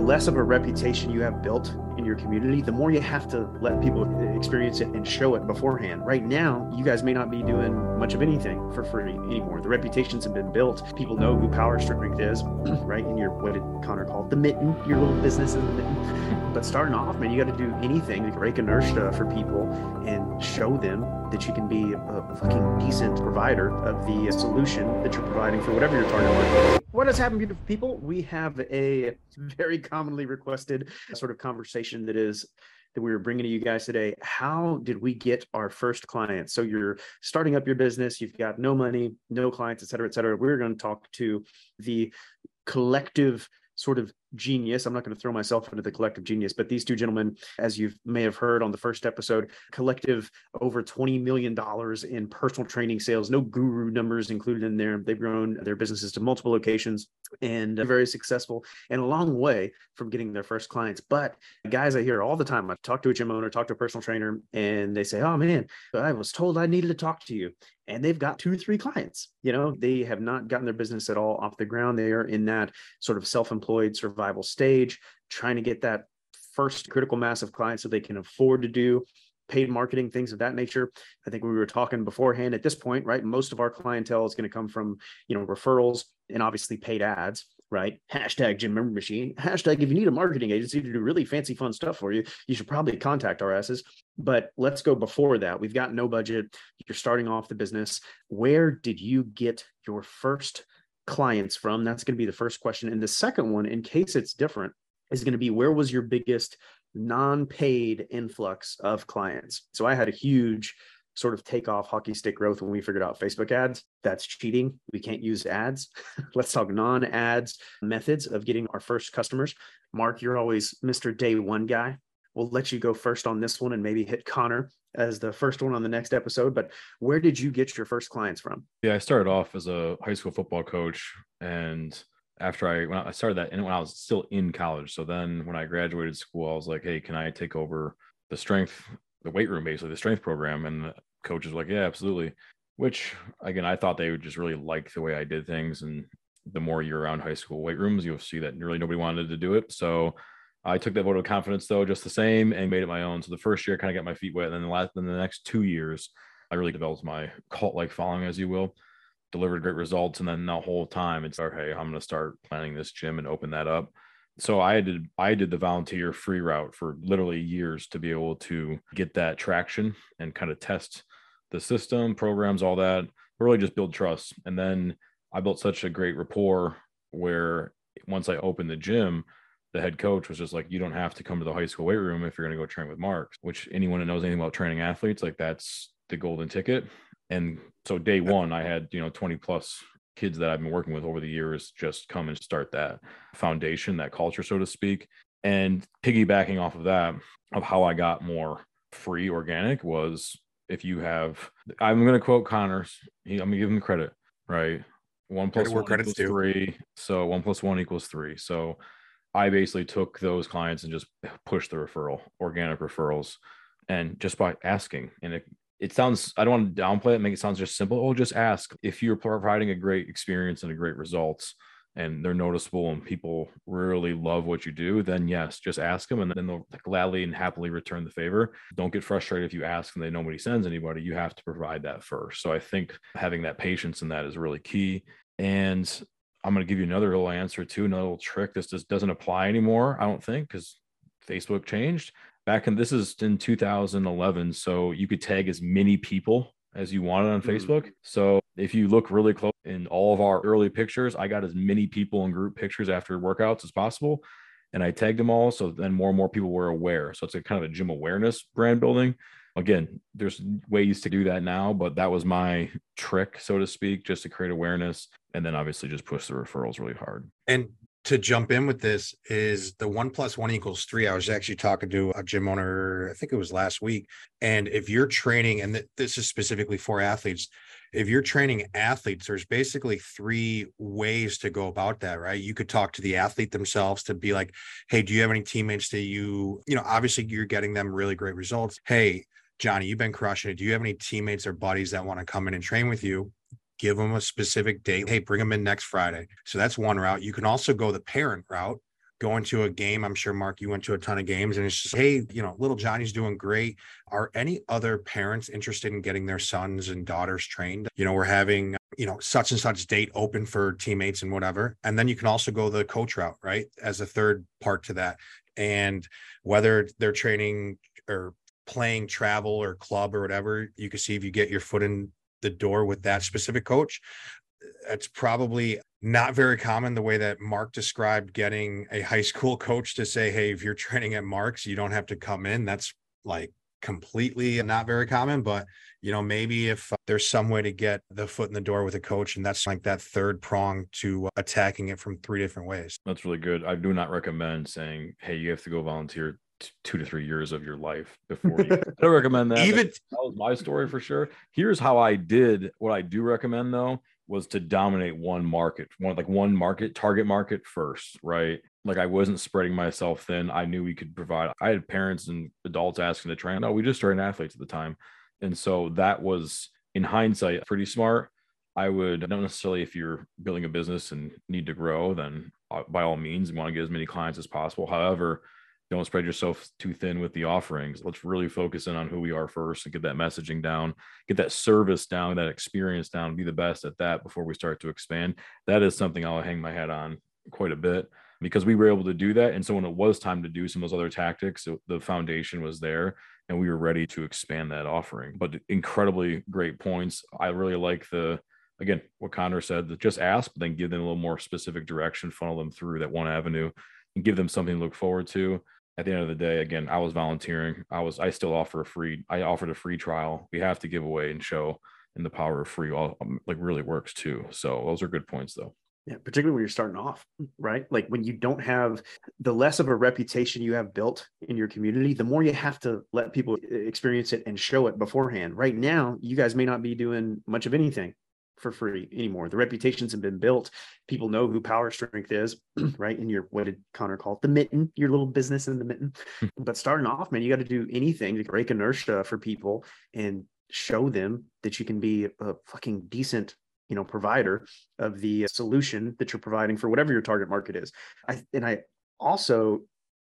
the less of a reputation you have built in your community, the more you have to let people experience it and show it beforehand. Right now, you guys may not be doing much of anything for free anymore. The reputations have been built. People know who Power Strength is, right? In your what did Connor call it? The mitten, your little business is the mitten. But starting off, man, you got to do anything to break inertia for people and show them that you can be a fucking decent provider of the solution that you're providing for whatever your target market is what has happened, beautiful people? We have a very commonly requested sort of conversation that is that we were bringing to you guys today. How did we get our first clients? So you're starting up your business, you've got no money, no clients, et cetera, et cetera. We're going to talk to the collective sort of genius. I'm not going to throw myself into the collective genius, but these two gentlemen, as you may have heard on the first episode, collective over $20 million in personal training sales, no guru numbers included in there. They've grown their businesses to multiple locations and very successful and a long way from getting their first clients. But guys, I hear all the time, I talk to a gym owner, talk to a personal trainer, and they say, Oh man, I was told I needed to talk to you. And they've got two, three clients. You know, they have not gotten their business at all off the ground. They are in that sort of self employed survival stage, trying to get that first critical mass of clients so they can afford to do paid marketing, things of that nature. I think we were talking beforehand at this point, right? Most of our clientele is going to come from, you know, referrals and obviously paid ads, right? Hashtag gym member machine. Hashtag if you need a marketing agency to do really fancy, fun stuff for you, you should probably contact our asses. But let's go before that. We've got no budget. You're starting off the business. Where did you get your first clients from? That's going to be the first question. And the second one, in case it's different, is going to be where was your biggest non-paid influx of clients. So I had a huge sort of take off hockey stick growth when we figured out Facebook ads. That's cheating. We can't use ads. Let's talk non ads methods of getting our first customers. Mark, you're always Mr. Day One guy. We'll let you go first on this one and maybe hit Connor as the first one on the next episode. But where did you get your first clients from? Yeah, I started off as a high school football coach and after I when I started that and when I was still in college. So then when I graduated school, I was like, hey, can I take over the strength, the weight room, basically the strength program? And the coach was like, yeah, absolutely. Which again, I thought they would just really like the way I did things. And the more you're around high school weight rooms, you'll see that really nobody wanted to do it. So I took that vote of confidence though, just the same, and made it my own. So the first year, I kind of got my feet wet, and then the last, then the next two years, I really developed my cult-like following, as you will delivered great results. And then the whole time it's hey, I'm going to start planning this gym and open that up. So I did I did the volunteer free route for literally years to be able to get that traction and kind of test the system, programs, all that, really just build trust. And then I built such a great rapport where once I opened the gym, the head coach was just like, you don't have to come to the high school weight room if you're going to go train with Mark, which anyone that knows anything about training athletes, like that's the golden ticket. And so day one i had you know 20 plus kids that i've been working with over the years just come and start that foundation that culture so to speak. And piggybacking off of that of how i got more free organic was if you have i'm going to quote connors he, i'm going to give him credit right? One plus one equals too. three so one plus one equals three. So i basically took those clients and just pushed the referral organic referrals and just by asking. And it, it sounds i don't want to downplay it make it sound just simple. Oh just ask. If you're providing a great experience and a great results and they're noticeable and people really love what you do then yes just ask them and then they'll gladly and happily return the favor. Don't get frustrated if you ask and they nobody sends anybody. You have to provide that first. So i think having that patience in that is really key. And i'm going to give you another little answer too another little trick this just doesn't apply anymore i don't think because facebook changed. Back in this is in 2011 so you could tag as many people as you wanted on mm-hmm. facebook. So if you look really close in all of our early pictures i got as many people in group pictures after workouts as possible and i tagged them all so then more and more people were aware. So it's a kind of a gym awareness brand building again there's ways to do that now but that was my trick so to speak just to create awareness and then obviously just push the referrals really hard and to jump in with this is the one plus one equals three. I was actually talking to a gym owner, I think it was last week. And if you're training, and this is specifically for athletes, if you're training athletes, there's basically three ways to go about that, right? You could talk to the athlete themselves to be like, hey, do you have any teammates that you, you know, obviously you're getting them really great results. Hey, Johnny, you've been crushing it. Do you have any teammates or buddies that want to come in and train with you? give them a specific date. Hey, bring them in next Friday. So that's one route. You can also go the parent route going to a game. I'm sure Mark, you went to a ton of games, and it's just, hey, you know, little Johnny's doing great. Are any other parents interested in getting their sons and daughters trained? You know, we're having you know such and such date open for teammates and whatever and then you can also go the coach route right as a third part to that and whether they're training or playing travel or club or whatever you can see if you get your foot in the door with that specific coach it's probably not very common the way that Mark described getting a high school coach to say, Hey, if you're training at Mark's, you don't have to come in. That's like completely not very common, but you know, maybe if uh, there's some way to get the foot in the door with a coach, and that's like that third prong to uh, attacking it from three different ways. That's really good. I do not recommend saying, "Hey, you have to go volunteer two to three years of your life before you." I don't recommend that. Even that was my story for sure. Here's how I did. What I do recommend though was to dominate one market, one like one market, target market first, right? Like I wasn't spreading myself thin. I knew we could provide. I had parents and adults asking to train. No, we just started athletes at the time. And so that was in hindsight pretty smart. I would not necessarily if you're building a business and need to grow, then uh, by all means, you want to get as many clients as possible. However, don't spread yourself too thin with the offerings. Let's really focus in on who we are first and get that messaging down, get that service down, that experience down, be the best at that before we start to expand. That is something I'll hang my hat on quite a bit because we were able to do that. And so when it was time to do some of those other tactics, the foundation was there and we were ready to expand that offering. But incredibly great points. I really like the again what Connor said that just ask, but then give them a little more specific direction, funnel them through that one avenue, and give them something to look forward to. At the end of the day, again, I was volunteering. I was I still offer a free. I offered a free trial. We have to give away and show, and the power of free all um, like really works too. So those are good points though. Yeah, particularly when you're starting off, right? Like when you don't have the less of a reputation you have built in your community, the more you have to let people experience it and show it beforehand. Right now, you guys may not be doing much of anything for free anymore. The reputations have been built. People know who Power Strength is, right? And your what did Connor call it? The mitten, your little business in the mitten. Hmm. but starting off, man, you got to do anything to break inertia for people and show them that you can be a fucking decent you know provider of the solution that you're providing for whatever your target market is i and i also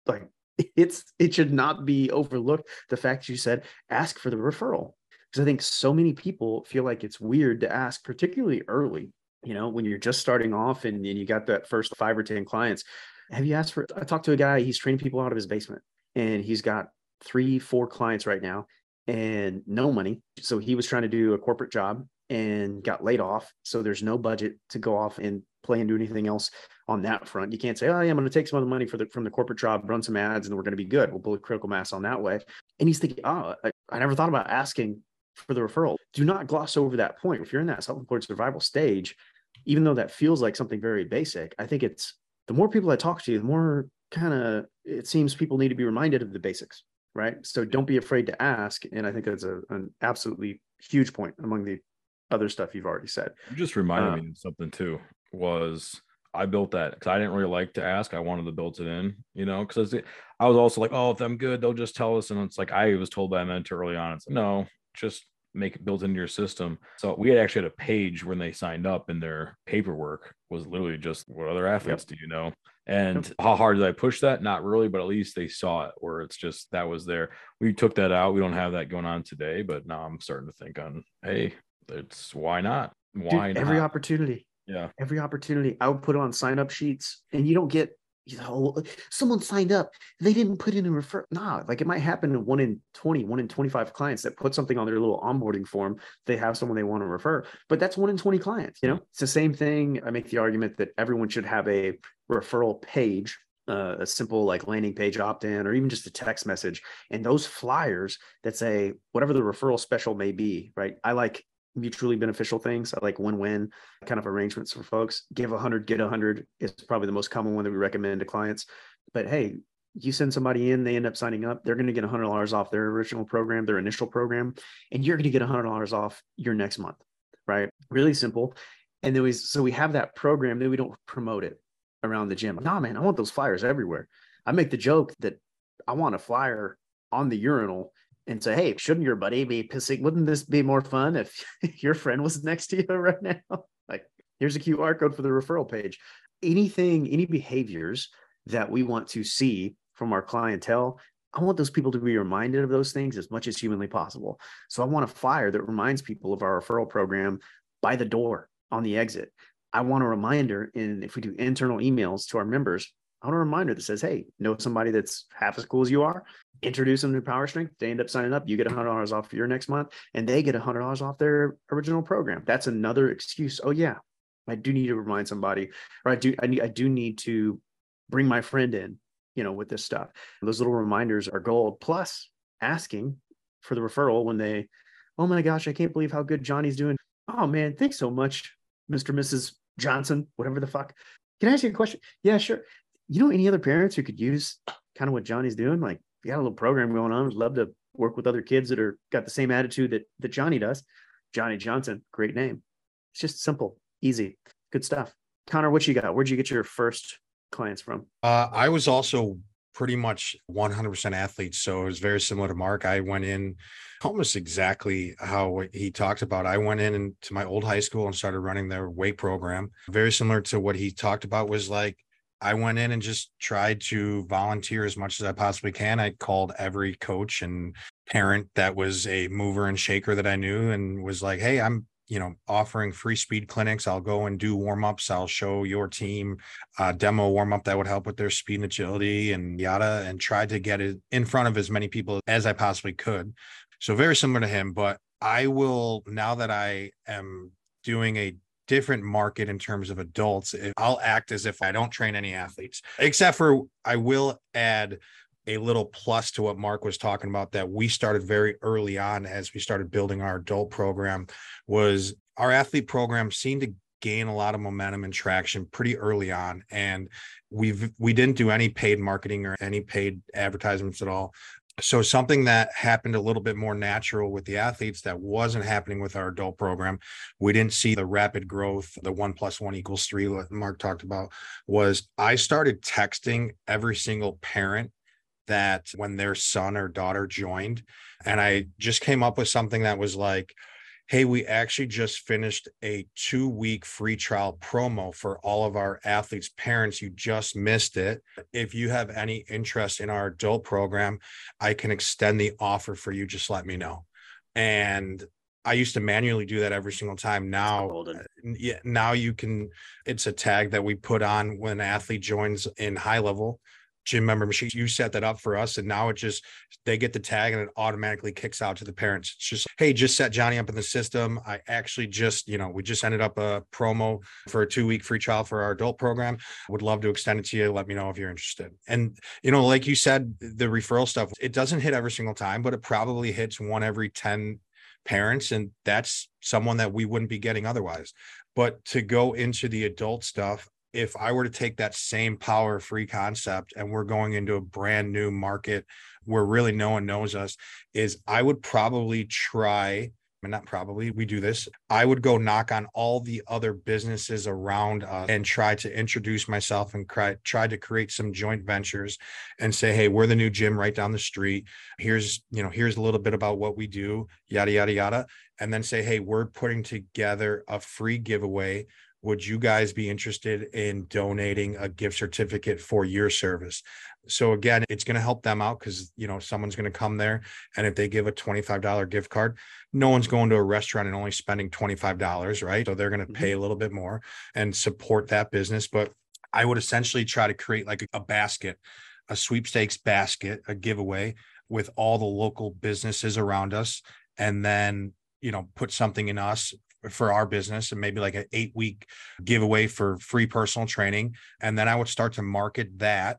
like it's it should not be overlooked the fact you said ask for the referral because i think so many people feel like it's weird to ask particularly early you know when you're just starting off and, and you got that first five or ten clients have you asked for i talked to a guy he's training people out of his basement and he's got three four clients right now and no money so he was trying to do a corporate job and got laid off. So there's no budget to go off and play and do anything else on that front. You can't say, oh, yeah, I'm going to take some of the money the, from the corporate job, run some ads, and we're going to be good. We'll build critical mass on that way. And he's thinking, oh, I, I never thought about asking for the referral. Do not gloss over that point. If you're in that self-employed survival stage, even though that feels like something very basic, I think it's the more people I talk to, the more kind of it seems people need to be reminded of the basics, right? So don't be afraid to ask. And I think that's a, an absolutely huge point among the other stuff you've already said. You just reminded um, me of something too. Was I built that because I didn't really like to ask. I wanted to build it in, you know, because I was also like, oh, if I'm good, they'll just tell us. And it's like I was told by a mentor early on, it's like, no, just make it built into your system. So we had actually had a page when they signed up and their paperwork was literally just what other athletes yep. do you know? And yep. how hard did I push that? Not really, but at least they saw it where it's just that was there. We took that out. We don't have that going on today, but now I'm starting to think on, hey, it's why not? Why Dude, not? Every opportunity. Yeah. Every opportunity. I would put on sign up sheets and you don't get you know, someone signed up, they didn't put in a refer. Nah, like it might happen in one in 20, one in 25 clients that put something on their little onboarding form. They have someone they want to refer, but that's one in 20 clients. You know, it's the same thing. I make the argument that everyone should have a referral page uh, a simple like landing page opt in or even just a text message and those flyers that say whatever the referral special may be right i like mutually beneficial things. Like win-win kind of arrangements for folks. Give a hundred, get a hundred is probably the most common one that we recommend to clients. But hey, you send somebody in, they end up signing up, they're going to get a hundred dollars off their original program, their initial program, and you're going to get a hundred dollars off your next month. Right? Really simple. And then we so we have that program, then we don't promote it around the gym. Nah, man, I want those flyers everywhere. I make the joke that I want a flyer on the urinal and say, hey, shouldn't your buddy be pissing? Wouldn't this be more fun if your friend was next to you right now? Like, here's a QR code for the referral page. Anything, any behaviors that we want to see from our clientele, I want those people to be reminded of those things as much as humanly possible. So I want a flyer that reminds people of our referral program by the door on the exit. I want a reminder and if we do internal emails to our members, A reminder that says, hey, know somebody that's half as cool as you are, introduce them to Power Strength. They end up signing up. You get $100 off your next month, and they get $100 off their original program. That's another excuse. Oh, yeah, I do need to remind somebody, or I do, I, need, I do need to bring my friend in, you know, with this stuff. Those little reminders are gold. Plus, asking for the referral when they, oh my gosh, I can't believe how good Johnny's doing. Oh man, thanks so much, Mr. Mrs. Johnson, whatever the fuck. Can I ask you a question? Yeah, sure. You know any other parents who could use kind of what Johnny's doing? Like, you got a little program going on. Would love to work with other kids that are got the same attitude that that Johnny does. Johnny Johnson, great name. It's just simple, easy, good stuff. Connor, what you got? Where'd you get your first clients from? Uh, I was also pretty much 100% athlete. So it was very similar to Mark. I went in almost exactly how he talked about. I went in to my old high school and started running their weight program. Very similar to what he talked about was like, I went in and just tried to volunteer as much as I possibly can. I called every coach and parent that was a mover and shaker that I knew and was like, Hey, I'm you know offering free speed clinics. I'll go and do warm-ups. I'll show your team a demo warm-up that would help with their speed and agility and yada and tried to get it in front of as many people as i possibly could. So very similar to him but i will now that i am doing a different market in terms of adults eh, i'll act as if i don't train any athletes except for i will add a little plus to what Mark was talking about that we started very early on as we started building our adult program was our athlete program seemed to gain a lot of momentum and traction pretty early on. And we've we didn't do any paid marketing or any paid advertisements at all so something that happened a little bit more natural with the athletes that wasn't happening with our adult program we didn't see the rapid growth the one plus one equals three what mark talked about was i started texting every single parent that when their son or daughter joined. And I just came up with something that was like, hey, we actually just finished a two week free trial promo for all of our athletes' parents. You just missed it. If you have any interest in our adult program, I can extend the offer for you. Just let me know. And I used to manually do that every single time. Now, uh, yeah, now you can. It's a tag that we put on when an athlete joins in high level gym member machine. You set that up for us, and now it just they get the tag and it automatically kicks out to the parents. It's just, hey, just set Johnny up in the system. I actually just, you know, we just ended up a promo for a two week free trial for our adult program. Would love to extend it to you. Let me know if you're interested. And you know, like you said, the referral stuff, it doesn't hit every single time, but it probably hits one every 10 parents. And that's someone that we wouldn't be getting otherwise. But to go into the adult stuff, if I were to take that same power free concept and we're going into a brand new market where really no one knows us, is I would probably try, and not probably, we do this. I would go knock on all the other businesses around us and try to introduce myself and try, try to create some joint ventures and say, hey, we're the new gym right down the street. Here's, you know, here's a little bit about what we do, yada, yada, yada. And then say, hey, we're putting together a free giveaway would you guys be interested in donating a gift certificate for your service? So again it's going to help them out because you know someone's going to come there and if they give a $25 gift card no one's going to a restaurant and only spending $25 right? So they're going to pay mm-hmm. a little bit more and support that business. But i would essentially try to create like a basket a sweepstakes basket a giveaway with all the local businesses around us and then you know put something in us for our business and maybe like an eight week giveaway for free personal training. And then I would start to market that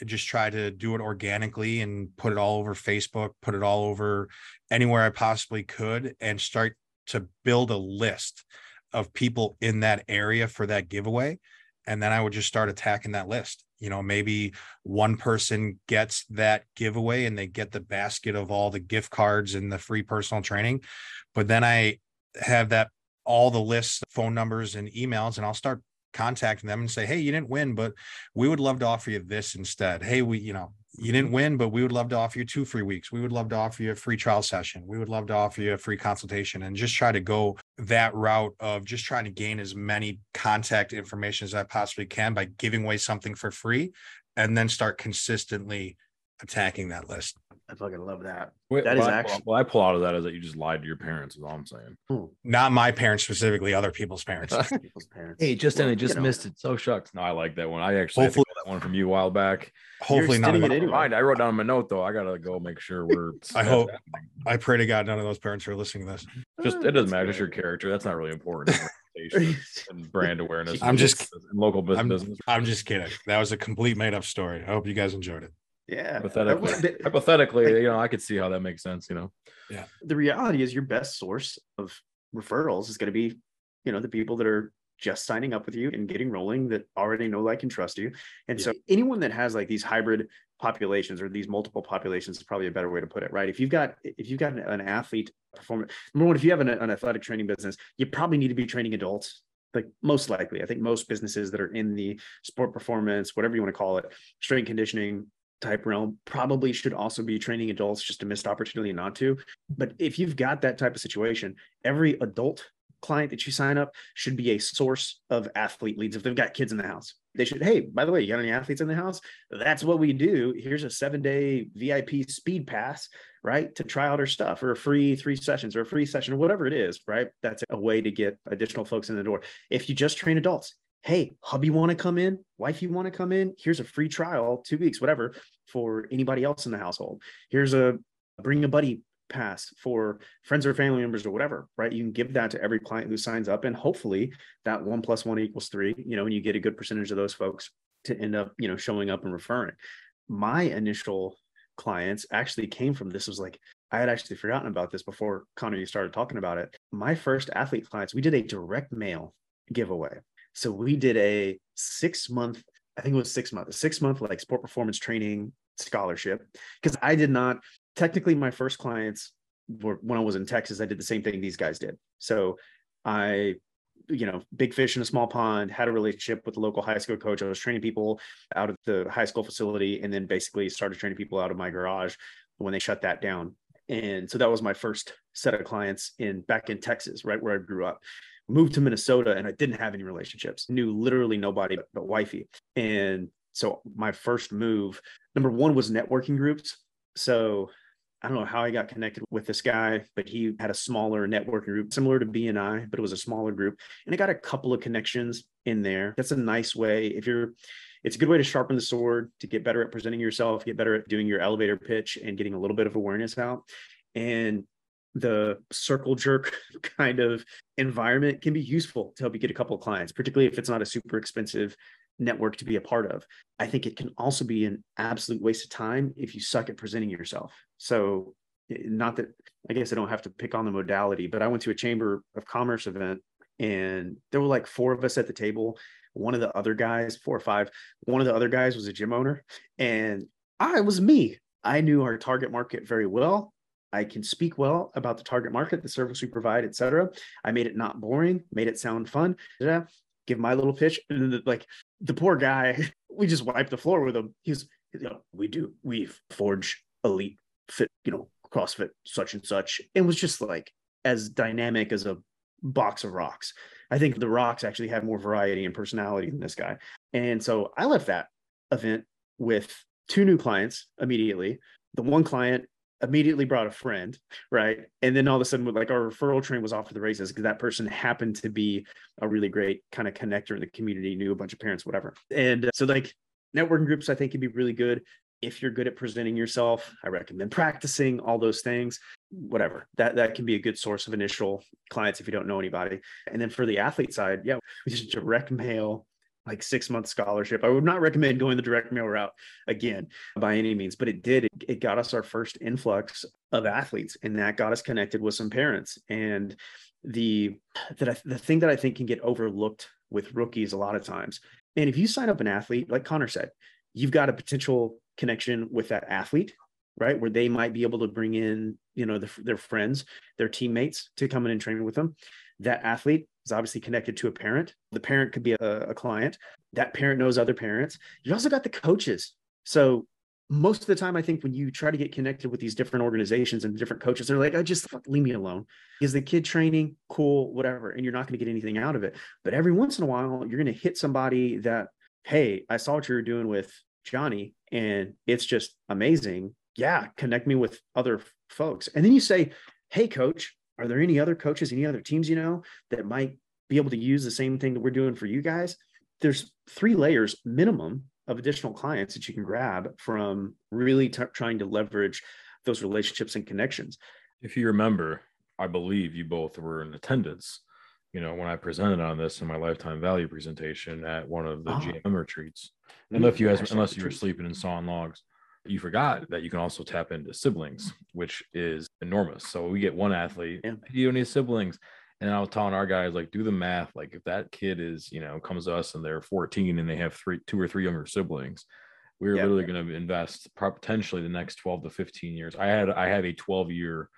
and just try to do it organically and put it all over Facebook, put it all over anywhere I possibly could and start to build a list of people in that area for that giveaway. And then I would just start attacking that list. You know, maybe one person gets that giveaway and they get the basket of all the gift cards and the free personal training. But then I have that all the lists, phone numbers, and emails, and I'll start contacting them and say, Hey, you didn't win, but we would love to offer you this instead. Hey, we, you know, you didn't win, but we would love to offer you two free weeks. We would love to offer you a free trial session. We would love to offer you a free consultation and just try to go that route of just trying to gain as many contact information as I possibly can by giving away something for free and then start consistently attacking that list. I fucking love that. Wait, That what is I, actually- what I pull out of that is that you just lied to your parents. Is all I'm saying. Hmm. Not my parents specifically, other people's parents. People's parents. Hey, just Well, and they you just know. missed it. So shucks. No, I like that one. I actually had Hopefully- get that one from you a while back. Hopefully none of extending anyway. Mind, I wrote down my note though. I gotta go make sure we're. I hope- I pray to God none of those parents are listening to this. Just it doesn't matter. Just your character. That's not really important. And brand awareness. I'm just- in local bus- I'm- business. I'm just kidding. That was a complete made up story. I hope you guys enjoyed it. Yeah. Hypothetically, The- hypothetically, you know, I could see how that makes sense. You know, Yeah. the reality is your best source of referrals is going to be you know the people that are just signing up with you and getting rolling that already know like and trust you and so anyone that has like these hybrid populations or these multiple populations is probably a better way to put it right if you've got if you've got an, an athlete performance number one if you have an, an athletic training business you probably need to be training adults like most likely i think most businesses that are in the sport performance whatever you want to call it strength conditioning type realm probably should also be training adults just a missed opportunity not to but if you've got that type of situation, every adult client that you sign up should be a source of athlete leads. If they've got kids in the house, they should, hey, by the way, you got any athletes in the house? That's what we do. Here's a seven day VIP speed pass, right? To try out our stuff or a free three sessions or a free session or whatever it is, right? That's a way to get additional folks in the door. If you just train adults, hey, hubby want to come in, wife, you want to come in, here's a free trial, two weeks, whatever, for anybody else in the household. Here's a bring a buddy pass for friends or family members or whatever, right? You can give that to every client who signs up, and hopefully that one plus one equals three, you know, and you get a good percentage of those folks to end up, you know, showing up and referring. My initial clients actually came from this was like, I had actually forgotten about this before Connor, you started talking about it. My first athlete clients, we did a direct mail giveaway. So we did a six month, I think it was six month, a six month like sport performance training scholarship. Because I did not technically my first clients were when I was in Texas, I did the same thing these guys did. So I, you know, big fish in a small pond, had a relationship with the local high school coach. I was training people out of the high school facility and then basically started training people out of my garage when they shut that down. And so that was my first set of clients in back in Texas, right where I grew up. Moved to Minnesota and I didn't have any relationships, knew literally nobody but, but wifey. And so my first move, number one was networking groups. So I don't know how I got connected with this guy, but he had a smaller networking group similar to BNI, but it was a smaller group. And I got a couple of connections in there. That's a nice way. If you're, it's a good way to sharpen the sword, to get better at presenting yourself, get better at doing your elevator pitch and getting a little bit of awareness out. And the circle jerk kind of environment can be useful to help you get a couple of clients, particularly if it's not a super expensive network to be a part of. I think it can also be an absolute waste of time if you suck at presenting yourself. So, eh, not that I guess I don't have to pick on the modality, but I went to a Chamber of Commerce event and there were like four of us at the table. One of the other guys, four or five, one of the other guys was a gym owner, and I was me. I knew our target market very well. I can speak well about the target market, the service we provide, et cetera. I made it not boring, made it sound fun. Yeah, give my little pitch. And the, like the poor guy, we just wiped the floor with him. He's, you know, we do, we forge elite fit, you know, CrossFit, such and such. It was just like as dynamic as a box of rocks. I think the rocks actually had more variety and personality than this guy. And so I left that event with two new clients immediately. The one client immediately brought a friend, right? And then all of a sudden, like our referral train was off to the races because that person happened to be a really great kind of connector in the community, knew a bunch of parents, whatever. And uh, so, like, networking groups, I think can be really good. If you're good at presenting yourself, I recommend practicing all those things. Whatever that that can be a good source of initial clients if you don't know anybody. And then for the athlete side, yeah, we just direct mail like six month scholarship. I would not recommend going the direct mail route again by any means, but it did. It, it, got us our first influx of athletes, and that got us connected with some parents. And the that I, the thing that I think can get overlooked with rookies a lot of times, and if you sign up an athlete, like Connor said, you've got a potential connection with that athlete right where they might be able to bring in you know the, their friends their teammates to come in and train with them that athlete is obviously connected to a parent. The parent could be a, a client. That parent knows other parents. You also got the coaches. So most of the time i think when you try to get connected with these different organizations and different coaches they're like i oh, just fuck, leave me alone. Is the kid training? Cool whatever. And you're not going to get anything out of it. But every once in a while you're going to hit somebody that hey i saw what you were doing with Johnny and it's just amazing. Yeah, connect me with other folks. And then you say, Hey, coach, are there any other coaches, any other teams you know that might be able to use the same thing that we're doing for you guys? There's three layers minimum of additional clients that you can grab from really t- trying to leverage those relationships and connections. If you remember, I believe you both were in attendance. You know, when I presented on this in my lifetime value presentation at one of the ah. oh. GM retreats, unless you guys, unless you were sleeping in sawing logs, you forgot that you can also tap into siblings, which is enormous. So we get one athlete, yeah. you don't need siblings. And I was telling our guys, like, do the math. Like, if that kid is, you know, comes to us and they're 14 and they have three, two or three younger siblings, we're yep. literally going to invest potentially the next 12 to 15 years. I had, I have a 12 year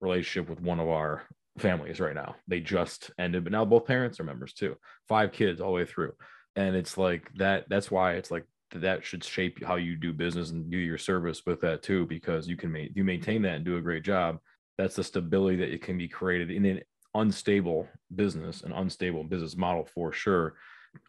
relationship with one of our families right now. They just ended, but now both parents are members too. Five kids all the way through. And it's like that. That's why it's like that should shape how you do business and do your service with that too, because you can you maintain that and do a great job. That's the stability that it can be created in an unstable business, an unstable business model for sure.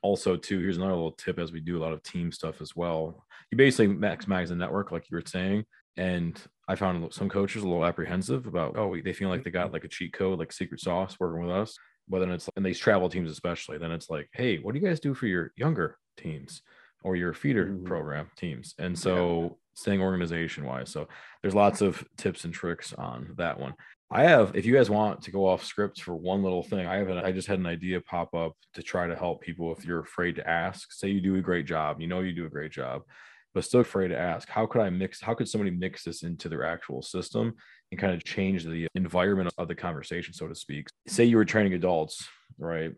Also, too, here's another little tip as we do a lot of team stuff as well. You basically maximize the network, like you were saying, and I found some coaches a little apprehensive about, oh, they feel like they got like a cheat code, like secret sauce working with us. But then it's, and these travel teams especially, then it's like, hey, what do you guys do for your younger teams or your feeder mm-hmm. program teams? And so yeah. staying organization wise. So there's lots of tips and tricks on that one. I have, if you guys want to go off script for one little thing, I have, an, I just had an idea pop up to try to help people if you're afraid to ask. Say you do a great job, you know you do a great job, but still afraid to ask how could i mix how could somebody mix this into their actual system and kind of change the environment of the conversation so to speak say you were training adults right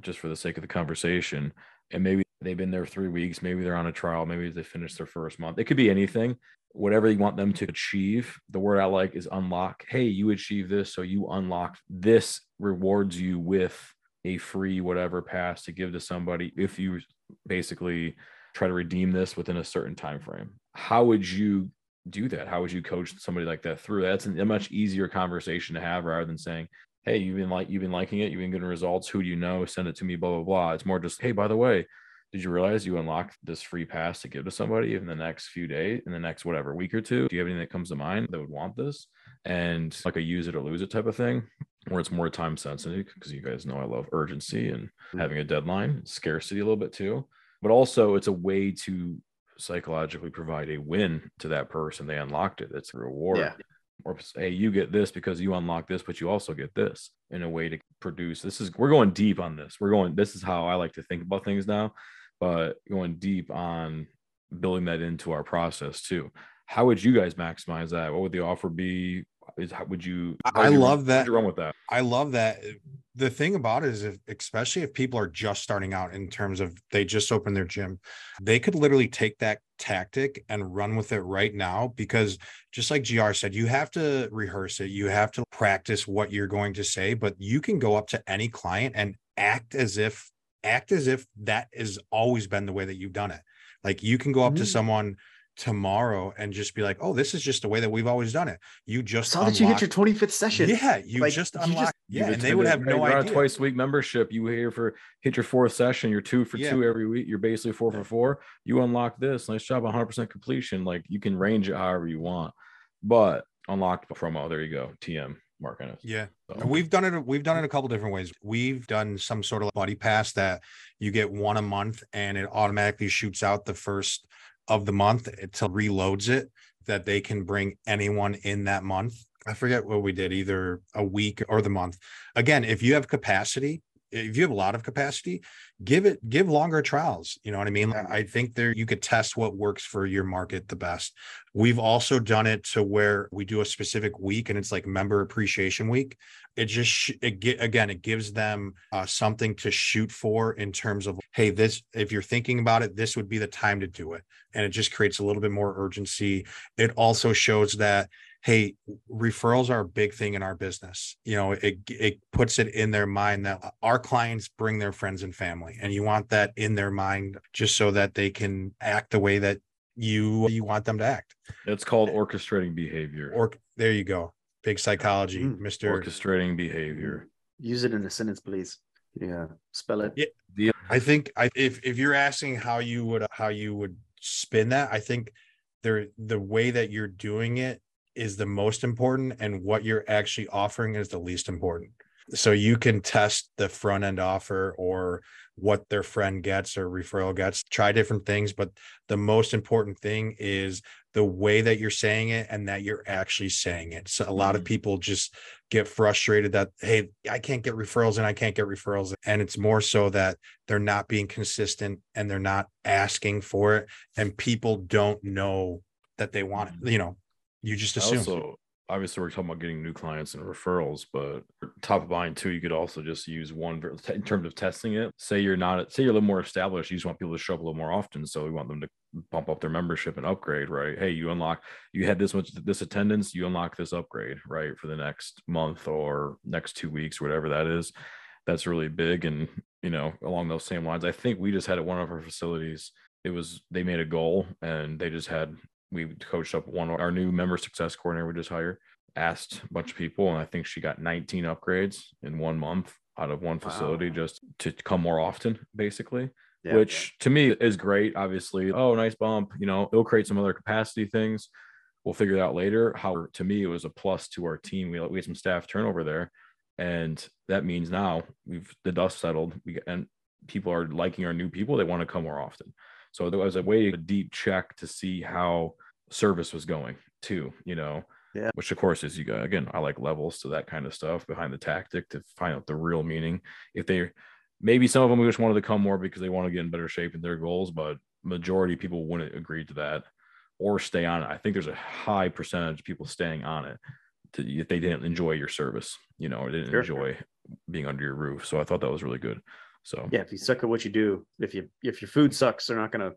just for the sake of the conversation and maybe they've been there three weeks maybe they're on a trial maybe they finished their first month. It could be anything. Whatever you want them to achieve the word i like is unlock. Hey you achieve this so you unlock. This rewards you with a free whatever pass to give to somebody if you basically try to redeem this within a certain time frame how would you do that? How would you coach somebody like that through? That's a much easier conversation to have rather than saying hey you've been like you've been liking it you've been getting results who do you know? Send it to me blah blah blah. It's more just hey by the way did you realize you unlocked this free pass to give to somebody in the next few days in the next whatever week or two do you have anything that comes to mind that would want this and like a use it or lose it type of thing where it's more time sensitive because you guys know i love urgency and mm-hmm. having a deadline scarcity a little bit too but also it's a way to psychologically provide a win to that person. They unlocked it. It's a reward. Yeah. Or hey, you get this because you unlock this, but you also get this in a way to produce. This is we're going deep on this. We're going. This is how I like to think about things now, but going deep on building that into our process too. How would you guys maximize that? What would the offer be? Is how would you? I you love run, that. run with that. I love that the thing about it is if, especially if people are just starting out in terms of they just opened their gym they could literally take that tactic and run with it right now because just like gr said you have to rehearse it you have to practice what you're going to say but you can go up to any client and act as if act as if that has always been the way that you've done it like you can go up mm-hmm. to someone tomorrow and just be like, oh, this is just the way that we've always done it. You just saw that you hit your 25th session. Yeah, you like, just unlocked. You just, yeah, and they would have no idea. twice a week membership. You here for hit your fourth session. You're two for yeah. two every week. You're basically four for four. You unlock this. Nice job, 100 percent completion. Like you can range it however you want, but unlocked promo. There you go. TM. Mark Ennis. Yeah. So. We've done it. We've done it a couple different ways. We've done some sort of buddy pass that you get one a month and it automatically shoots out the first of the month until reloads it that they can bring anyone in that month. I forget what we did, either a week or the month. Again, if you have capacity, if you have a lot of capacity, give it give longer trials. You know what I mean? I think there you could test what works for your market the best. We've also done it to where we do a specific week and it's like member appreciation week. It just it get again it gives them uh, something to shoot for in terms of hey this if you're thinking about it this would be the time to do it and it just creates a little bit more urgency. It also shows that hey referrals are a big thing in our business. You know it it puts it in their mind that our clients bring their friends and family and you want that in their mind just so that they can act the way that you you want them to act. It's called orchestrating behavior. or there you go. Big psychology mm, mr orchestrating behavior. Use it in a sentence please. Yeah spell it. Yeah. I think I, if if you're asking how you would how you would spin that, I think there the way that you're doing it is the most important and what you're actually offering is the least important. So you can test the front end offer or what their friend gets or referral gets, try different things. But the most important thing is the way that you're saying it and that you're actually saying it. So a lot of Mhm. people just get frustrated that, hey, I can't get referrals and I can't get referrals. And it's more so that they're not being consistent and they're not asking for it. And people don't know that they want it. You know, you just I assume. Also, obviously, we're talking about getting new clients and referrals, but top of mind too, you could also just use one in terms of testing it. Say you're not, say you're a little more established, you just want people to show up a little more often, so we want them to bump up their membership and upgrade, right? Hey, you unlock, you had this much this attendance, you unlock this upgrade, right, for the next month or next two weeks, whatever that is. That's really big, and you know, along those same lines, I think we just had at one of our facilities. It was they made a goal, and they just had we coached up one of our new member success coordinator we just hired asked a bunch of people and i think she got 19 upgrades in one month out of one facility Wow. just to come more often basically Yeah. which to me is great obviously. Oh nice bump you know it'll create some other capacity things. We'll figure it out later. How to me it was a plus to our team. We, we had some staff turnover there and that means now we've the dust settled. We and people are liking our new people. They want to come more often so there was a way a deep check to see how service was going too, you know. Yeah. Which of course is you got again, I like levels to that kind of stuff behind the tactic to find out the real meaning. If they maybe some of them just wanted to come more because they want to get in better shape in their goals, but majority of people wouldn't agree to that or stay on it. I think there's a high percentage of people staying on it to, if they didn't enjoy your service, you know, or didn't Sure. enjoy being under your roof. So I thought that was really good. So yeah, if you suck at what you do, if you if your food sucks, they're not gonna.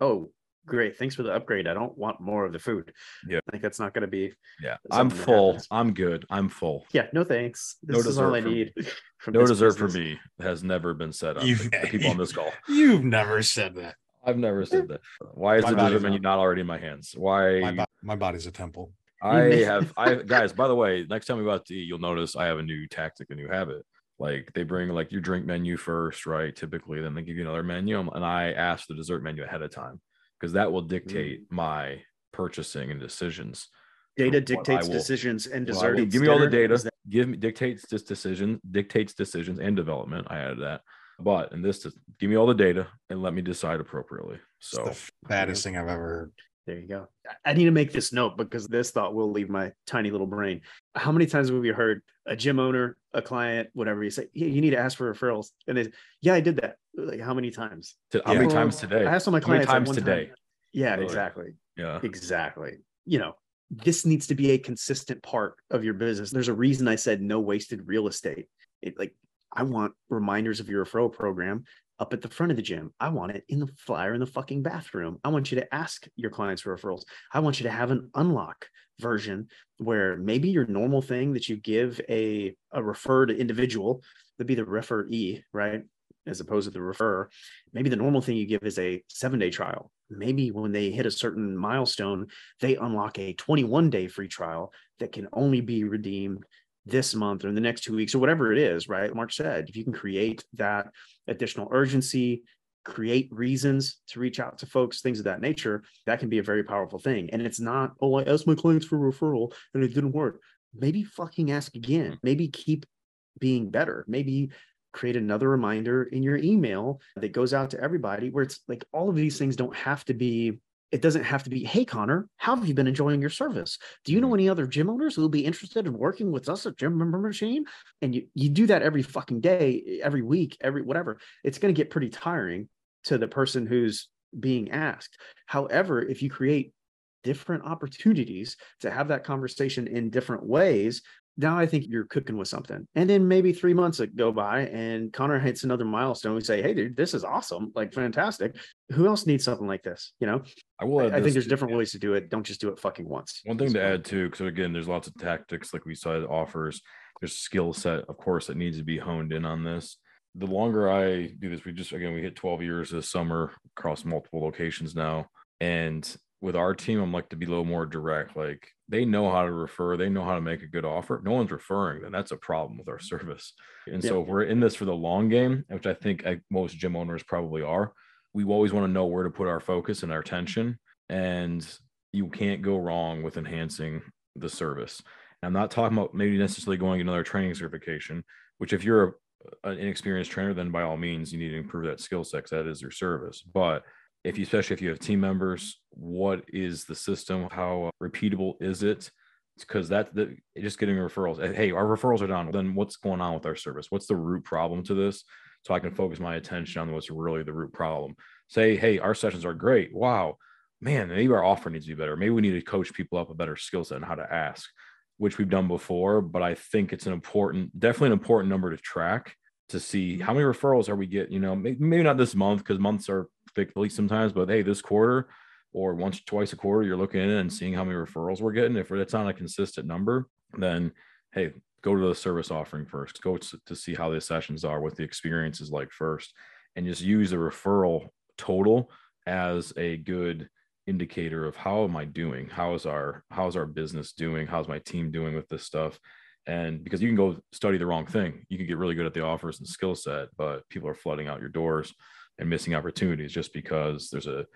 Oh, great! Thanks for the upgrade. I don't want more of the food. Yeah. I think that's not gonna be. yeah, I'm full. happens. I'm good. I'm full. Yeah, no thanks. No This is all dessert I for me. need. from No this dessert for me has never been said on You've- the, the people on this call. You've never said that. I've never said that. Why is My the dessert menu not- not already in my hands? Why? My, bo- my body's a temple. I have. I guys. By the way, next time we go out to eat, you'll notice I have a new tactic, a new habit. Like they bring like your drink menu first, right? Typically, then they give you another menu, um, and I ask the dessert menu ahead of time because that will dictate mm. my purchasing and decisions. Data dictates will- decisions and Well, I will- desserts. give me all the data. that- Give me dictates this decision, dictates decisions and development. I added that. But in this, give me all the data and let me decide appropriately. It's So the fattest thing I've ever heard. There you go. I- I need to make this note because this thought will leave my tiny little brain. How many times have you heard a gym owner, a client, whatever, you say, yeah, you need to ask for referrals? And they, yeah, I did that. Like, how many times? to- how Yeah. many times today? I asked all my How many clients times today? time. Yeah, Really? exactly. Yeah. Exactly. You know, this needs to be a consistent part of your business. There's a reason I said no wasted real estate. It like I want reminders of your referral program up at the front of the gym. I want it in the flyer in the fucking bathroom. I want you to ask your clients for referrals. I want you to have an unlock version where maybe your normal thing that you give a a referred individual would be the referee, right? As opposed to the refer, Maybe the normal thing you give is a seven day trial. Maybe when they hit a certain milestone, they unlock a 21 day free trial that can only be redeemed this month or in the next two weeks or whatever it is, right? Mark said, if you can create that additional urgency, create reasons to reach out to folks, things of that nature, that can be a very powerful thing. And it's not, oh, I asked my clients for referral and it didn't work. Maybe fucking ask again. Mm-hmm. Maybe keep being better. Maybe create another reminder in your email that goes out to everybody where it's like all of these things don't have to be it doesn't have to be hey connor how have you been enjoying your service? Do you know mm-hmm. any other gym owners who will be interested in working with us at gym member machine? And you you do that every fucking day every week every whatever. It's going to get pretty tiring to the person who's being asked. However if you create different opportunities to have that conversation in different ways now I think you're cooking with something. And then maybe three months go by and Connor hits another milestone. We say, hey, dude, this is awesome. Like, fantastic. Who else needs something like this? You know, I will. I, add I think there's different ways to do it. Don't just do it fucking once. One thing to add too, because again, there's lots of tactics like we said offers. There's skill set, of course, that needs to be honed in on this. The longer I do this, we just again we hit 12 years this summer across multiple locations now, and with our team, I'm like to be a little more direct. Like they know how to refer, they know how to make a good offer. No one's referring, then that's a problem with our mm-hmm. service. And so if we're in this for the long game, which I think most gym owners probably are, we always want to know where to put our focus and our mm-hmm. attention. And you can't go wrong with enhancing the service. And I'm not talking about maybe necessarily going another training certification, which if you're an inexperienced trainer, then by all means you need to improve that skill set. That is your service. But if you, especially if you have team members, what is the system? How uh, repeatable is it? Because that the, just getting referrals. Hey, our referrals are down. Then what's going on with our service? What's the root problem to this? So I can focus my attention on what's really the root problem. Say, hey, our sessions are great. Wow, man, maybe our offer needs to be better. Maybe we need to coach people up a better skill set and how to ask, which we've done before. But I think it's an important, definitely an important number to track to see how many referrals are we getting. You know, maybe not this month because months are thick sometimes, but hey, this quarter or once twice a quarter, you're looking in and seeing how many referrals we're getting. If it's not a consistent number, then hey, go to the service offering first. Go to, to see how the sessions are, what the experience is like first, and just use the referral total as a good indicator of how am I doing? How is our how's our business doing? How's my team doing with this stuff? And because you can go study the wrong thing, you can get really good at the offers and skill set, but people are flooding out your doors and missing opportunities just because there's a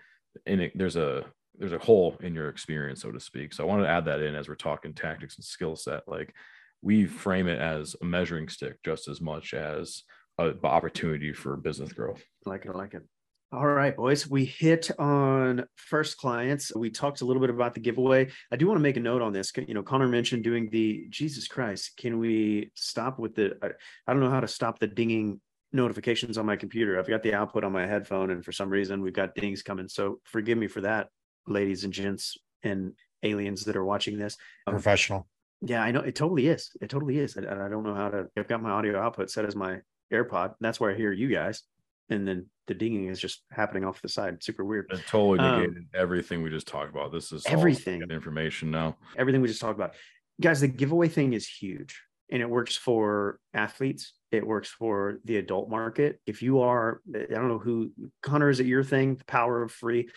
in it, there's a there's a hole in your experience, so to speak. So I wanted to add that in as we're talking tactics and skill set. Like we frame it as a measuring stick just as much as an opportunity for business growth. I like it. I like it. All right, boys. We hit on first clients. We talked a little bit about the giveaway. I do want to make a note on this. You know, Connor mentioned doing the Jesus Christ. Can we stop with the? I don't know how to stop the dinging notifications on my computer. I've got the output on my headphone, and for some reason, we've got dings coming. So forgive me for that, ladies and gents and aliens that are watching this. Um, Professional. Yeah, I know it totally is. It totally is. And I, I don't know how to. I've got my audio output set as my AirPod. That's where I hear you guys and then the dinging is just happening off the side. Super weird. It totally negated um, everything we just talked about. This is everything information now. Everything we just talked about, guys. The giveaway thing is huge, and it works for athletes. It works for the adult market. If you are, I don't know who Connor is it your thing? The power of free.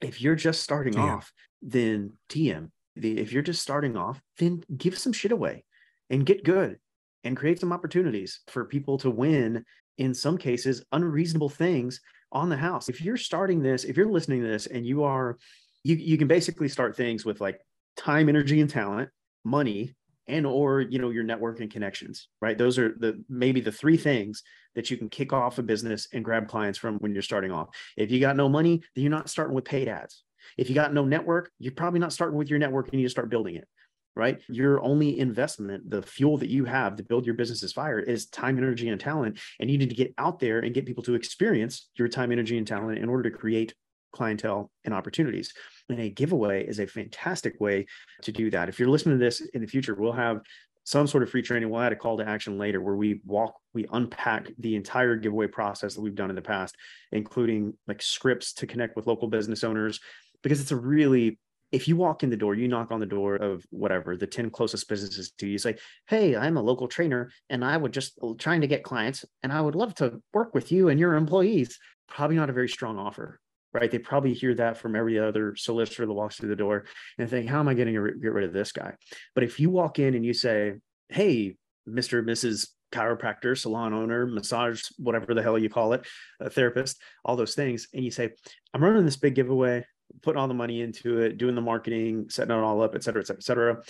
If you're just starting off, then TM. The, if you're just starting off, then give some shit away and get good and create some opportunities for people to win in some cases unreasonable things on the house if you're starting this if you're listening to this and you are you, you can basically start things with like time energy and talent money and or you know your network and connections right those are the maybe the three things that you can kick off a business and grab clients from when you're starting off if you got no money then you're not starting with paid ads if you got no network you're probably not starting with your network and you need to start building it right? Your only investment, the fuel that you have to build your business business's fire is time, energy, and talent. And you need to get out there and get people to experience your time, energy, and talent in order to create clientele and opportunities. And a giveaway is a fantastic way to do that. If you're listening to this in the future, we'll have some sort of free training. We'll add a call to action later where we walk, we unpack the entire giveaway process that we've done in the past, including like scripts to connect with local business owners, because it's a really if you walk in the door, you knock on the door of whatever the 10 closest businesses to you, say, Hey, I'm a local trainer and I would just trying to get clients and I would love to work with you and your employees. Probably not a very strong offer, right? They probably hear that from every other solicitor that walks through the door and think, How am I getting to get rid of this guy? But if you walk in and you say, Hey, Mr. Mrs chiropractor, salon owner, massage, whatever the hell you call it, a therapist, all those things. And you say, I'm running this big giveaway putting all the money into it, doing the marketing, setting it all up, et cetera, et cetera, et cetera.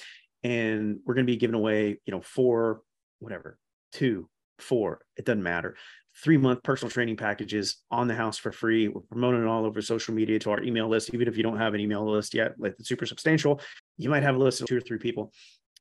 And we're going to be giving away, you know, four, whatever, two, four, it doesn't matter. Three month personal training packages on the house for free. We're promoting it all over social media to our email list. Even if you don't have an email list yet, like the super substantial, you might have a list of two or three people.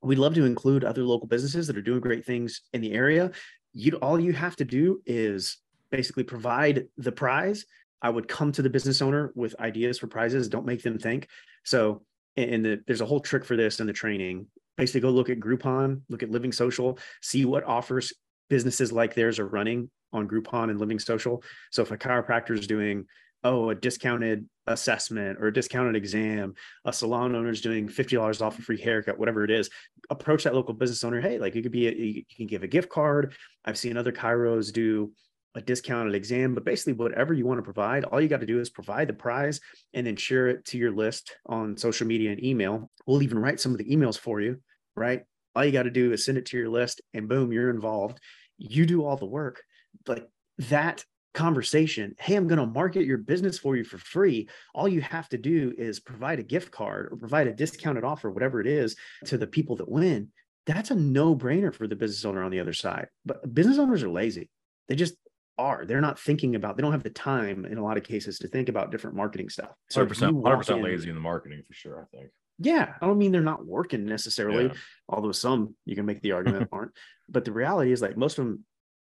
We'd love to include other local businesses that are doing great things in the area. You all you have to do is basically provide the prize I would come to the business owner with ideas for prizes. Don't make them think. So, and the, there's a whole trick for this in the training. Basically, go look at Groupon, look at Living Social, see what offers businesses like theirs are running on Groupon and Living Social. So, if a chiropractor is doing oh a discounted assessment or a discounted exam, a salon owner is doing fifty dollars off a free haircut, whatever it is, approach that local business owner. Hey, like it could be a, you can give a gift card. I've seen other chiros do a discounted exam, but basically whatever you want to provide, all you got to do is provide the prize and then share it to your list on social media and email. We'll even write some of the emails for you, right? All you got to do is send it to your list and boom, you're involved. You do all the work. Like that conversation hey i'm going to market your business for you for free all you have to do is provide a gift card or provide a discounted offer whatever it is to the people that win. That's a no-brainer for the business owner on the other side. But business owners are lazy. They just are. They're not thinking about they don't have the time in a lot of cases to think about different marketing stuff. So 100% 100% lazy in the marketing for sure i think. Yeah i don't mean they're not working necessarily yeah. although some you can make the argument aren't. But the reality is like most of them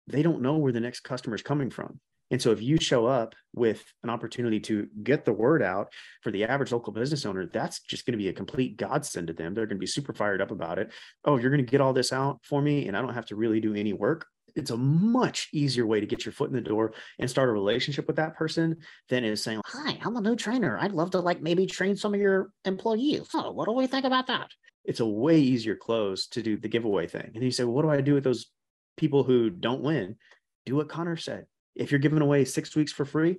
they don't know where the next customer is coming from and so if you show up with an opportunity to get the word out for the average local business owner, that's just going to be a complete godsend to them. They're going to be super fired up about it. Oh, you're going to get all this out for me and I don't have to really do any work. It's a much easier way to get your foot in the door and start a relationship with that person than is saying, Hi, I'm a new trainer. I'd love to like maybe train some of your employees. Oh, what do we think about that? It's a way easier close to do the giveaway thing. And you say, well, what do I do with those people who don't win? Do what Connor said if you're giving away six weeks for free,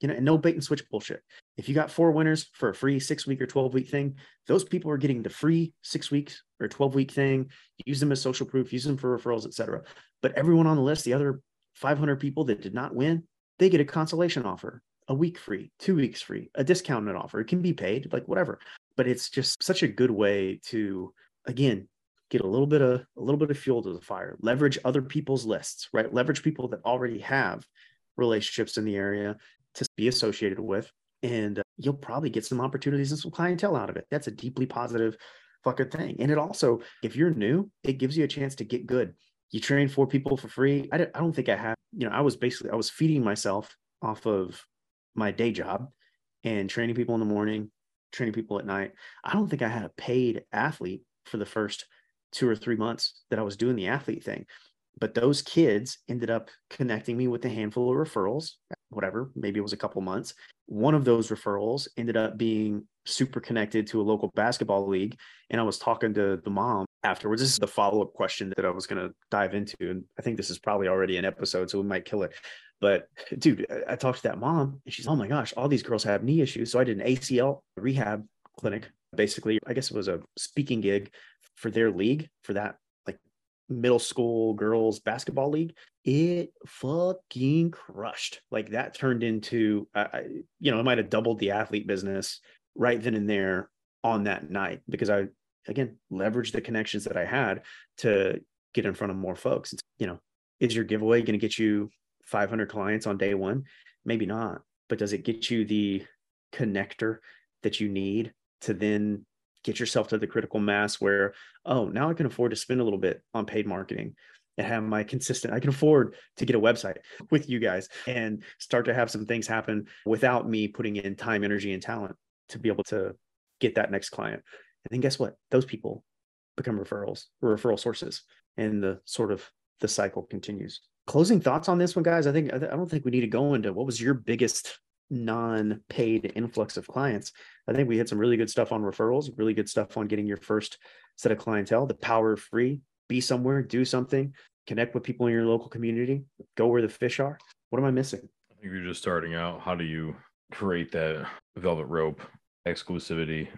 you know, and no bait and switch bullshit. If you got four winners for a free six week or 12 week thing, those people are getting the free six weeks or 12 week thing. Use them as social proof, use them for referrals, etc. But everyone on the list, the other 500 people that did not win, they get a consolation offer, a week free, two weeks free, a discounted offer. It can be paid, like whatever. But it's just such a good way to, again, get a little bit of a little bit of fuel to the fire. Leverage other people's lists right? Leverage people that already have relationships in the area to be associated with and uh, you'll probably get some opportunities and some clientele out of it. That's a deeply positive fucking thing. And it also if you're new it gives you a chance to get good. You train four people for free. I, I don't think i have you know i was basically i was feeding myself off of my day job and training people in the morning training people at night. I don't think i had a paid athlete for the first two or three months that I was doing the athlete thing. But those kids ended up connecting me with a handful of referrals, whatever, maybe it was a couple months. One of those referrals ended up being super connected to a local basketball league. And I was talking to the mom afterwards. This is the follow up question that I was going to dive into. And I think this is probably already an episode, so we might kill it. But dude, I talked to that mom and she's, oh my gosh, all these girls have knee issues. So I did an ACL rehab clinic. Basically, I guess it was a speaking gig for their league for that like middle school girls basketball league it fucking crushed. Like that turned into uh, you know i might have doubled the athlete business right then and there on that night because i again leveraged the connections that i had to get in front of more folks. It's, you know is your giveaway going to get you 500 clients on day one? Maybe not but does it get you the connector that you need to then get yourself to the critical mass where oh now i can afford to spend a little bit on paid marketing and have my consistent i can afford to get a website with you guys and start to have some things happen without me putting in time energy and talent to be able to get that next client. And then guess what? Those people become referrals or referral sources and the sort of the cycle continues. Closing thoughts on this one guys? I think i don't think we need to go into what was your biggest non-paid influx of clients. I think we had some really good stuff on referrals really good stuff on getting your first set of clientele the power of free be somewhere do something connect with people in your local community go where the fish are. What am i missing? I think you're just starting out. How do you create that velvet rope exclusivity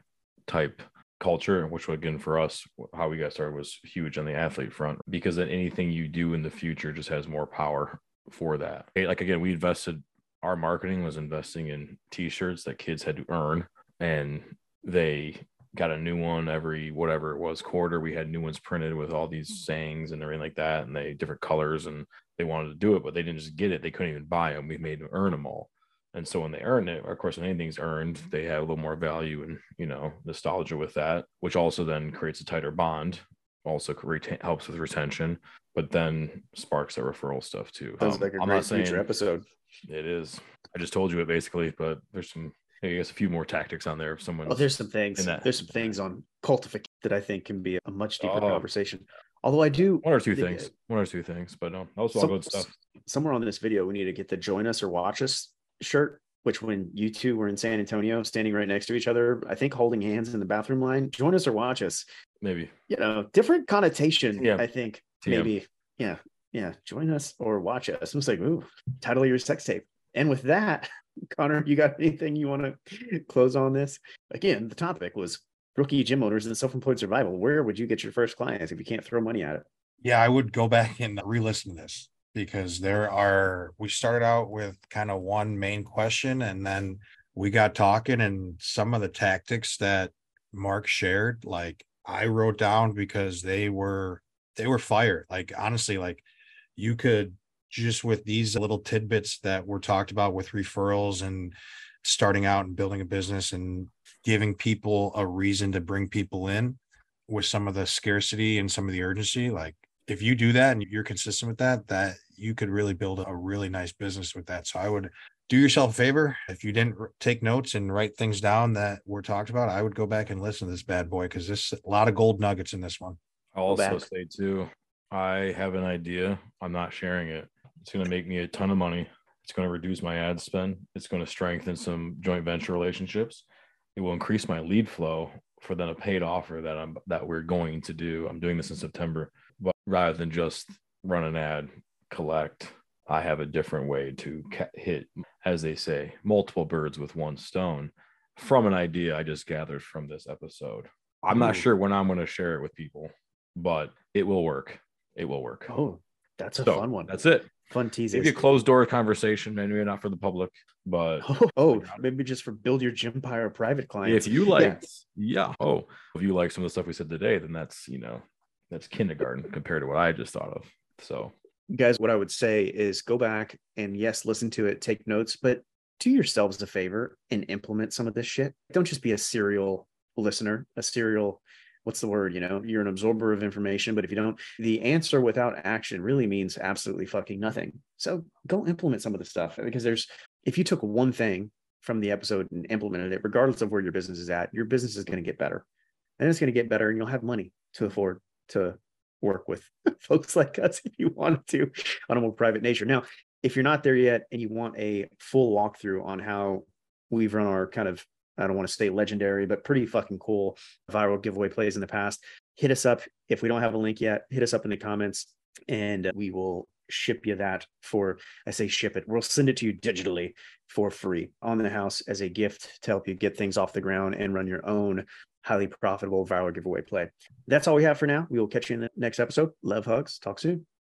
type culture? Which again for us how we got started was huge on the athlete front because then anything you do in the future just has more power for that. Like again we invested our marketing was investing in t-shirts that kids had to earn and they got a new one every whatever it was quarter. We had new ones printed with all these mm. sayings and everything like that and they different colors and they wanted to do it but they didn't just get it. They couldn't even buy them we made them earn them all. And so when they earn it of course when anything's earned they have a little more value and you know nostalgia with that which also then creates a tighter bond also retain, helps with retention but then sparks that referral stuff too Sounds um, like a I'm great future episode it is. I just told you it basically, but there's some I guess a few more tactics on there. If someone, oh, there's some things. There's some things on cultivate that I think can be a much deeper oh. conversation. Although I do one or two things, one or two things, but no, that was all some, good stuff. Somewhere on this video, we need to get the join us or watch us shirt. Which, when you two were in San Antonio, standing right next to each other, I think holding hands in the bathroom line. Join us or watch us. Maybe you know, different connotation. Yeah, I think TM. maybe. Yeah, yeah, join us or watch us. It was like, ooh, title of your sex tape. And with that, Connor, you got anything you want to close on this? Again, the topic was rookie gym owners and self-employed survival. Where would you get your first clients if you can't throw money at it? Yeah, I would go back and re-listen to this because there are we started out with kind of one main question and then we got talking and some of the tactics that Mark shared like I wrote down because they were they were fire. Like honestly like you could just with these little tidbits that were talked about with referrals and starting out and building a business and giving people a reason to bring people in with some of the scarcity and some of the urgency like if you do that and you're consistent with that that you could really build a really nice business with that. So i would do yourself a favor. If you didn't take notes and write things down that were talked about i would go back and listen to this bad boy because there's a lot of gold nuggets in this one i'll also say too i have an idea. I'm not sharing it. It's going to make me a ton of money. It's going to reduce my ad spend. It's going to strengthen some joint venture relationships. It will increase my lead flow for then a paid offer that i'm that we're going to do. I'm doing this in september. But rather than just run an ad collect I have a different way to hit, as they say, multiple birds with one stone from an idea I just gathered from this episode. I'm not sure when I'm going to share it with people, but it will work. It will work. Oh, that's a so, fun one. That's it. Fun teaser. Maybe a closed door conversation, maybe not for the public, but oh, oh maybe just for build your gym Gympire private clients. If you like, yeah. Oh, if you like some of the stuff we said today, then that's you know that's kindergarten compared to what I just thought of. So guys, what I would say is go back and yes, listen to it, take notes, but do yourselves a favor and implement some of this shit. Don't just be a serial listener, a serial what's the word you know you're an absorber of information but if you don't the answer without action really means absolutely fucking nothing so go implement some of the stuff because there's if you took one thing from the episode and implemented it regardless of where your business is at your business is going to get better and it's going to get better and you'll have money to afford to work with folks like us if you wanted to on a more private nature. Now, if you're not there yet and you want a full walkthrough on how we've run our kind of I don't want to say legendary, but pretty fucking cool viral giveaway plays in the past. Hit us up if we don't have a link yet. Hit us up in the comments, and we will ship you that for. I say ship it. We'll send it to you digitally for free on the house as a gift to help you get things off the ground and run your own highly profitable viral giveaway play. That's all we have for now. We will catch you in the next episode. Love hugs. Talk soon.